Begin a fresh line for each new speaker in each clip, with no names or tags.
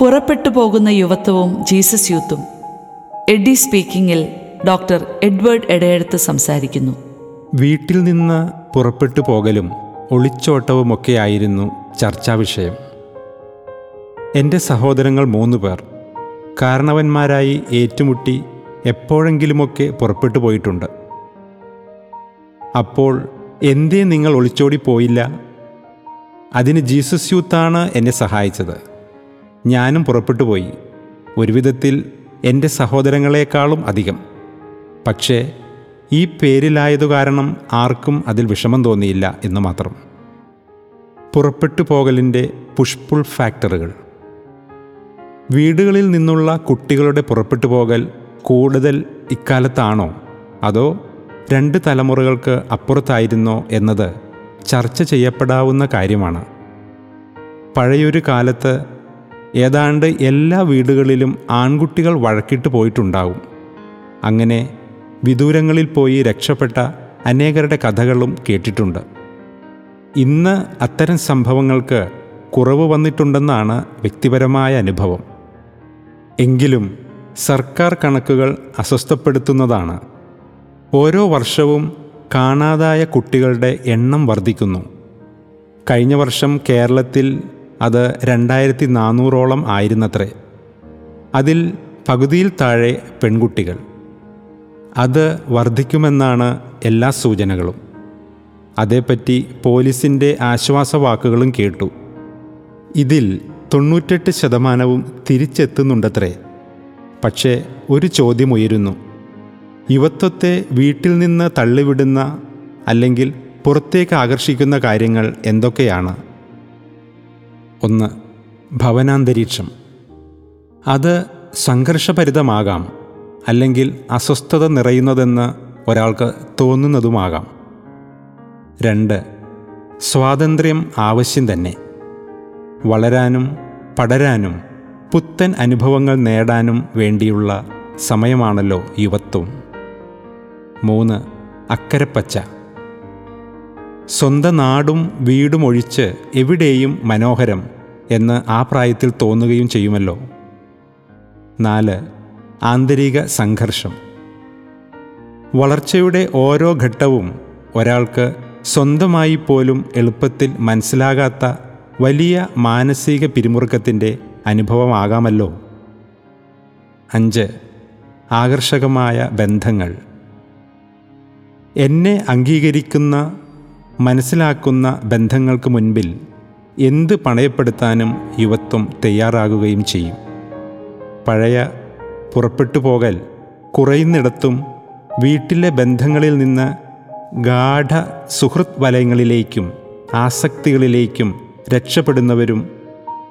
പുറപ്പെട്ടു പോകുന്ന യുവത്വവും ജീസസ് യൂത്തും. എഡി സ്പീക്കിംഗിൽ ഡോക്ടർ എഡ്വേർഡ് എടയെടുത്ത് സംസാരിക്കുന്നു.
വീട്ടിൽ നിന്ന് പുറപ്പെട്ടു പോകലും ഒളിച്ചോട്ടവുമൊക്കെയായിരുന്നു ചർച്ചാ വിഷയം. എന്റെ സഹോദരങ്ങൾ മൂന്ന് പേർ. കാരണവന്മാരായി ഏറ്റുമുട്ടി എപ്പോഴെങ്കിലുമൊക്കെ പുറപ്പെട്ടു പോയിട്ടുണ്ട്. അപ്പോൾ എന്തേ നിങ്ങൾ ഒളിച്ചോടി പോയില്ല അതിന് ജീസസ് യൂത്താണ് എന്നെ സഹായിച്ചത്. ഞാനും പുറപ്പെട്ടു പോയി ഒരു വിധത്തിൽ എന്റെ സഹോദരങ്ങളെക്കാളും അധികം. പക്ഷേ ഈ പേരിലായതു കാരണം ആർക്കും അതിൽ വിഷമം തോന്നിയില്ല എന്ന് മാത്രം. പുറപ്പെട്ടു പോകലിന്റെ പുഷ്പുൾ ഫാക്ടറുകൾ. വീടുകളിൽ നിന്നുള്ള കുട്ടികളുടെ പുറപ്പെട്ടു പോകൽ കൂടുതൽ ഇക്കാലത്താണോ? അതോ രണ്ട് തലമുറകൾക്ക് അപ്പുറത്തായിരുന്നോ എന്നത് ചർച്ച ചെയ്യപ്പെടാവുന്ന കാര്യമാണ്. പഴയൊരു കാലത്ത് ഏതാണ്ട് എല്ലാ വീടുകളിലും ആൺകുട്ടികൾ വഴക്കിട്ട് പോയിട്ടുണ്ടാവും. അങ്ങനെ വിദൂരങ്ങളിൽ പോയി രക്ഷപ്പെട്ട അനേകരുടെ കഥകളും കേട്ടിട്ടുണ്ട്. ഇന്ന് അത്തരം സംഭവങ്ങൾക്ക് കുറവ് വന്നിട്ടുണ്ടെന്നാണ് വ്യക്തിപരമായ അനുഭവം. എങ്കിലും സർക്കാർ കണക്കുകൾ അസ്വസ്ഥപ്പെടുത്തുന്നതാണ്. ഓരോ വർഷവും കാണാതായ കുട്ടികളുടെ എണ്ണം വർദ്ധിക്കുന്നു. കഴിഞ്ഞ വർഷം കേരളത്തിൽ അത് രണ്ടായിരത്തി നാനൂറോളം ആയിരുന്നത്രേ. അതിൽ പകുതിയിൽ താഴെ പെൺകുട്ടികൾ. അത് വർദ്ധിക്കുമെന്നാണ് എല്ലാ സൂചനകളും. അതേപ്പറ്റി പോലീസിന്റെ ആശ്വാസവാക്കുകളും കേട്ടു. ഇതിൽ തൊണ്ണൂറ്റെട്ട് ശതമാനവും തിരിച്ചെത്തുന്നുണ്ടത്രേ. പക്ഷേ ഒരു ചോദ്യമുയരുന്നു. യുവത്വത്തെ വീട്ടിൽ നിന്ന് തള്ളിവിടുന്ന അല്ലെങ്കിൽ പുറത്തേക്ക് ആകർഷിക്കുന്ന കാര്യങ്ങൾ എന്തൊക്കെയാണ്? ഒന്ന് ഭവനാന്തരീക്ഷം. അത് സംഘർഷഭരിതമാകാം അല്ലെങ്കിൽ അസ്വസ്ഥത നിറയുന്നതെന്ന് ഒരാൾക്ക് തോന്നുന്നതുമാകാം. രണ്ട് സ്വാതന്ത്ര്യം ആവശ്യം തന്നെ. വളരാനും പടരാനും പുത്തൻ അനുഭവങ്ങൾ നേടാനും വേണ്ടിയുള്ള സമയമാണല്ലോ യുവത്വം. മൂന്ന് അക്കരപ്പച്ച. സ്വന്തം നാടും വീടും ഒഴിച്ച് എവിടെയും മനോഹരം എന്ന് ആ പ്രായത്തിൽ തോന്നുകയും ചെയ്യുമല്ലോ. നാല് ആന്തരിക സംഘർഷം. വളർച്ചയുടെ ഓരോ ഘട്ടവും ഒരാൾക്ക് സ്വന്തമായി പോലും എളുപ്പത്തിൽ മനസ്സിലാകാത്ത വലിയ മാനസിക പിരിമുറുക്കത്തിന്റെ അനുഭവമാകാമല്ലോ. അഞ്ച് ആകർഷകമായ ബന്ധങ്ങൾ. എന്നെ അംഗീകരിക്കുന്ന മനസ്സിലാക്കുന്ന ബന്ധങ്ങൾക്ക് മുൻപിൽ എന്ത് പണയപ്പെടുത്താനും യുവത്വം തയ്യാറാകുകയും ചെയ്യും. പഴയ പുറപ്പെട്ടു പോകൽ കുറയുന്നിടത്തും വീട്ടിലെ ബന്ധങ്ങളിൽ നിന്ന് ഗാഠ സുഹൃത് വലയങ്ങളിലേക്കും ആസക്തികളിലേക്കും രക്ഷപ്പെടുന്നവരും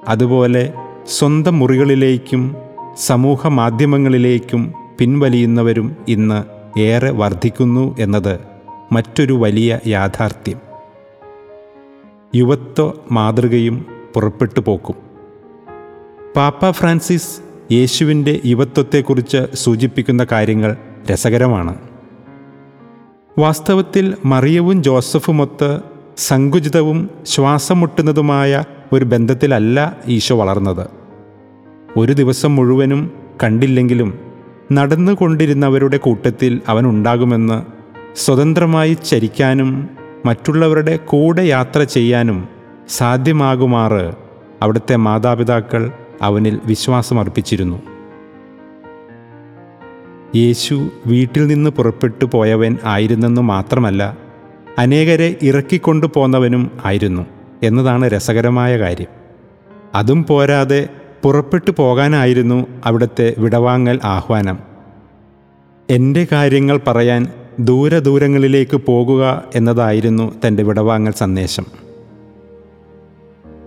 അതുപോലെ സ്വന്തം മുറികളിലേക്കും സമൂഹ മാധ്യമങ്ങളിലേക്കും പിൻവലിയുന്നവരും ഇന്ന് ഏറെ വർദ്ധിക്കുന്നു എന്നത് മറ്റൊരു വലിയ യാഥാർത്ഥ്യം. യുവത്വ മാതൃകയും പുറപ്പെട്ടു പോക്കും. പാപ്പ ഫ്രാൻസിസ് യേശുവിന്റെ യുവത്വത്തെക്കുറിച്ച് സൂചിപ്പിക്കുന്ന കാര്യങ്ങൾ രസകരമാണ്. വാസ്തവത്തിൽ മറിയവും ജോസഫുമൊത്ത് സങ്കുചിതവും ശ്വാസം മുട്ടുന്നതുമായ ഒരു ബന്ധത്തിലല്ല ഈശോ വളർന്നത്. ഒരു ദിവസം മുഴുവനും കണ്ടില്ലെങ്കിലും നടന്നുകൊണ്ടിരുന്നവരുടെ കൂട്ടത്തിൽ അവൻ ഉണ്ടാകുമെന്ന് സ്വതന്ത്രമായി ചരിക്കാനും മറ്റുള്ളവരുടെ കൂടെ യാത്ര ചെയ്യാനും സാധ്യമാകുമാറ് അവിടുത്തെ മാതാപിതാക്കൾ അവനിൽ വിശ്വാസമർപ്പിച്ചിരുന്നു. യേശു വീട്ടിൽ നിന്ന് പുറപ്പെട്ടു പോയവൻ ആയിരുന്നെന്നു മാത്രമല്ല അനേകരെ ഇറക്കിക്കൊണ്ടു പോന്നവനും ആയിരുന്നു എന്നതാണ് രസകരമായ കാര്യം. അതും പോരാതെ പുറപ്പെട്ടു പോകാനായിരുന്നു അവിടുത്തെ വിടവാങ്ങൽ ആഹ്വാനം. എന്റെ കാര്യങ്ങൾ പറയാൻ ദൂരദൂരങ്ങളിലേക്ക് പോകുക എന്നതായിരുന്നു തന്റെ വിടവാങ്ങൽ സന്ദേശം.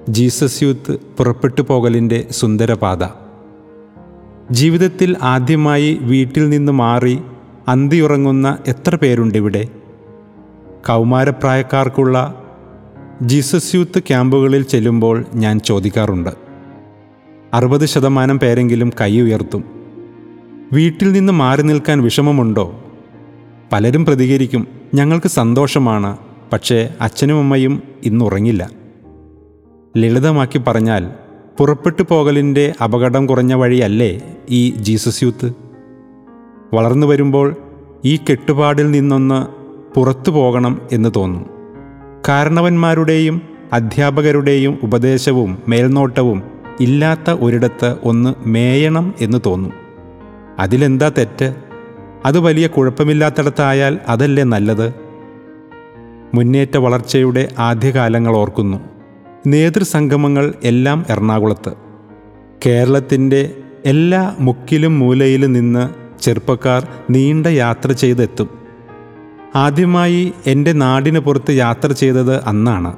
ജീസസ് യൂത്ത് പുറപ്പെട്ടു പോകലിന്റെ സുന്ദരപാത. ജീവിതത്തിൽ ആദ്യമായി വീട്ടിൽ നിന്ന് മാറി അന്തിയുറങ്ങുന്ന എത്ര പേരുണ്ടിവിടെ കൗമാരപ്രായക്കാർക്കുള്ള ജീസസ് യൂത്ത് ക്യാമ്പുകളിൽ ചെല്ലുമ്പോൾ ഞാൻ ചോദിക്കാറുണ്ട്. അറുപത് ശതമാനം പേരെങ്കിലും കൈ ഉയർത്തും. വീട്ടിൽ നിന്ന് മാറി നിൽക്കാൻ വിഷമമുണ്ടോ? പലരും പ്രതികരിക്കും ഞങ്ങൾക്ക് സന്തോഷമാണ് പക്ഷേ അച്ഛനും അമ്മയും ഇന്നുറങ്ങില്ല ലളിതമാക്കി പറഞ്ഞാൽ പുറപ്പെട്ടു പോകലിന്റെ അപകടം കുറഞ്ഞ വഴിയല്ലേ ഈ ജീസസ് യൂത്ത്? വളർന്നു വരുമ്പോൾ ഈ കെട്ടുപാടിൽ നിന്നൊന്ന് പുറത്തു പോകണം എന്ന് തോന്നും. കാരണവന്മാരുടെയും അധ്യാപകരുടെയും ഉപദേശവും മേൽനോട്ടവും ഇല്ലാത്ത ഒരിടത്ത് ഒന്ന് മേയണം എന്ന് തോന്നും. അതിലെന്താ തെറ്റ്? അത് വലിയ കുഴപ്പമില്ലാത്തിടത്തായാൽ അതല്ലേ നല്ലത്? മുന്നേറ്റ വളർച്ചയുടെ ആദ്യകാലങ്ങൾ ഓർക്കുന്നു. നേതൃസംഗമങ്ങൾ എല്ലാം എറണാകുളത്ത്. കേരളത്തിന്റെ എല്ലാ മുക്കിലും മൂലയിലും നിന്ന് ചെറുപ്പക്കാർ നീണ്ട യാത്ര ചെയ്തെത്തും. ആദ്യമായി എന്റെ നാടിന് പുറത്ത് യാത്ര ചെയ്തത് അന്നാണ്.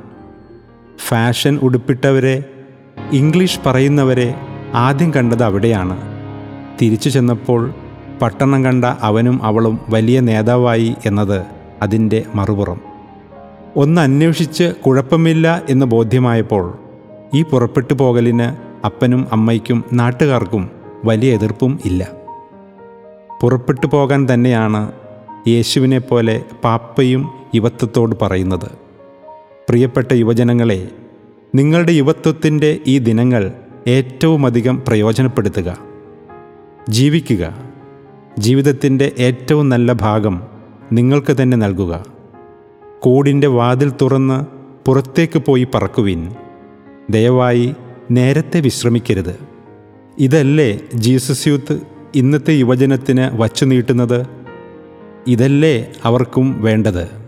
ഫാഷൻ ഉടുപ്പിട്ടവരെ ഇംഗ്ലീഷ് പറയുന്നവരെ ആദ്യം കണ്ടത് അവിടെയാണ്. തിരിച്ചു ചെന്നപ്പോൾ പട്ടണം കണ്ട അവനും അവളും വലിയ നേതാവായി എന്നത് അതിന്റെ മറുപുറം. ഒന്ന് അന്വേഷിച്ച് കുഴപ്പമില്ല എന്ന് ബോധ്യമായപ്പോൾ ഈ പുറപ്പെട്ടു പോകലിന് അപ്പനും അമ്മയ്ക്കും നാട്ടുകാർക്കും വലിയ എതിർപ്പും ഇല്ല. പുറപ്പെട്ടു പോകാൻ തന്നെയാണ് യേശുവിനെ പോലെ പാപ്പയും യുവത്വത്തോട് പറയുന്നത്. പ്രിയപ്പെട്ട യുവജനങ്ങളെ നിങ്ങളുടെ യുവത്വത്തിന്റെ ഈ ദിനങ്ങൾ ഏറ്റവുമധികം പ്രയോജനപ്പെടുത്തുക. ജീവിക്കുക. ജീവിതത്തിന്റെ ഏറ്റവും നല്ല ഭാഗം നിങ്ങൾക്ക് തന്നെ നൽകുക. കൂടിന്റെ വാതിൽ തുറന്ന് പുറത്തേക്ക് പോയി പറക്കുവിൻ. ദയവായി നേരത്തെ വിശ്രമിക്കരുത്. ഇതല്ലേ ജീസസ് യൂത്ത് ഇന്നത്തെ യുവജനത്തിന് വച്ചു നീട്ടുന്നത്? ഇതല്ലേ അവർക്കും വേണ്ടത്?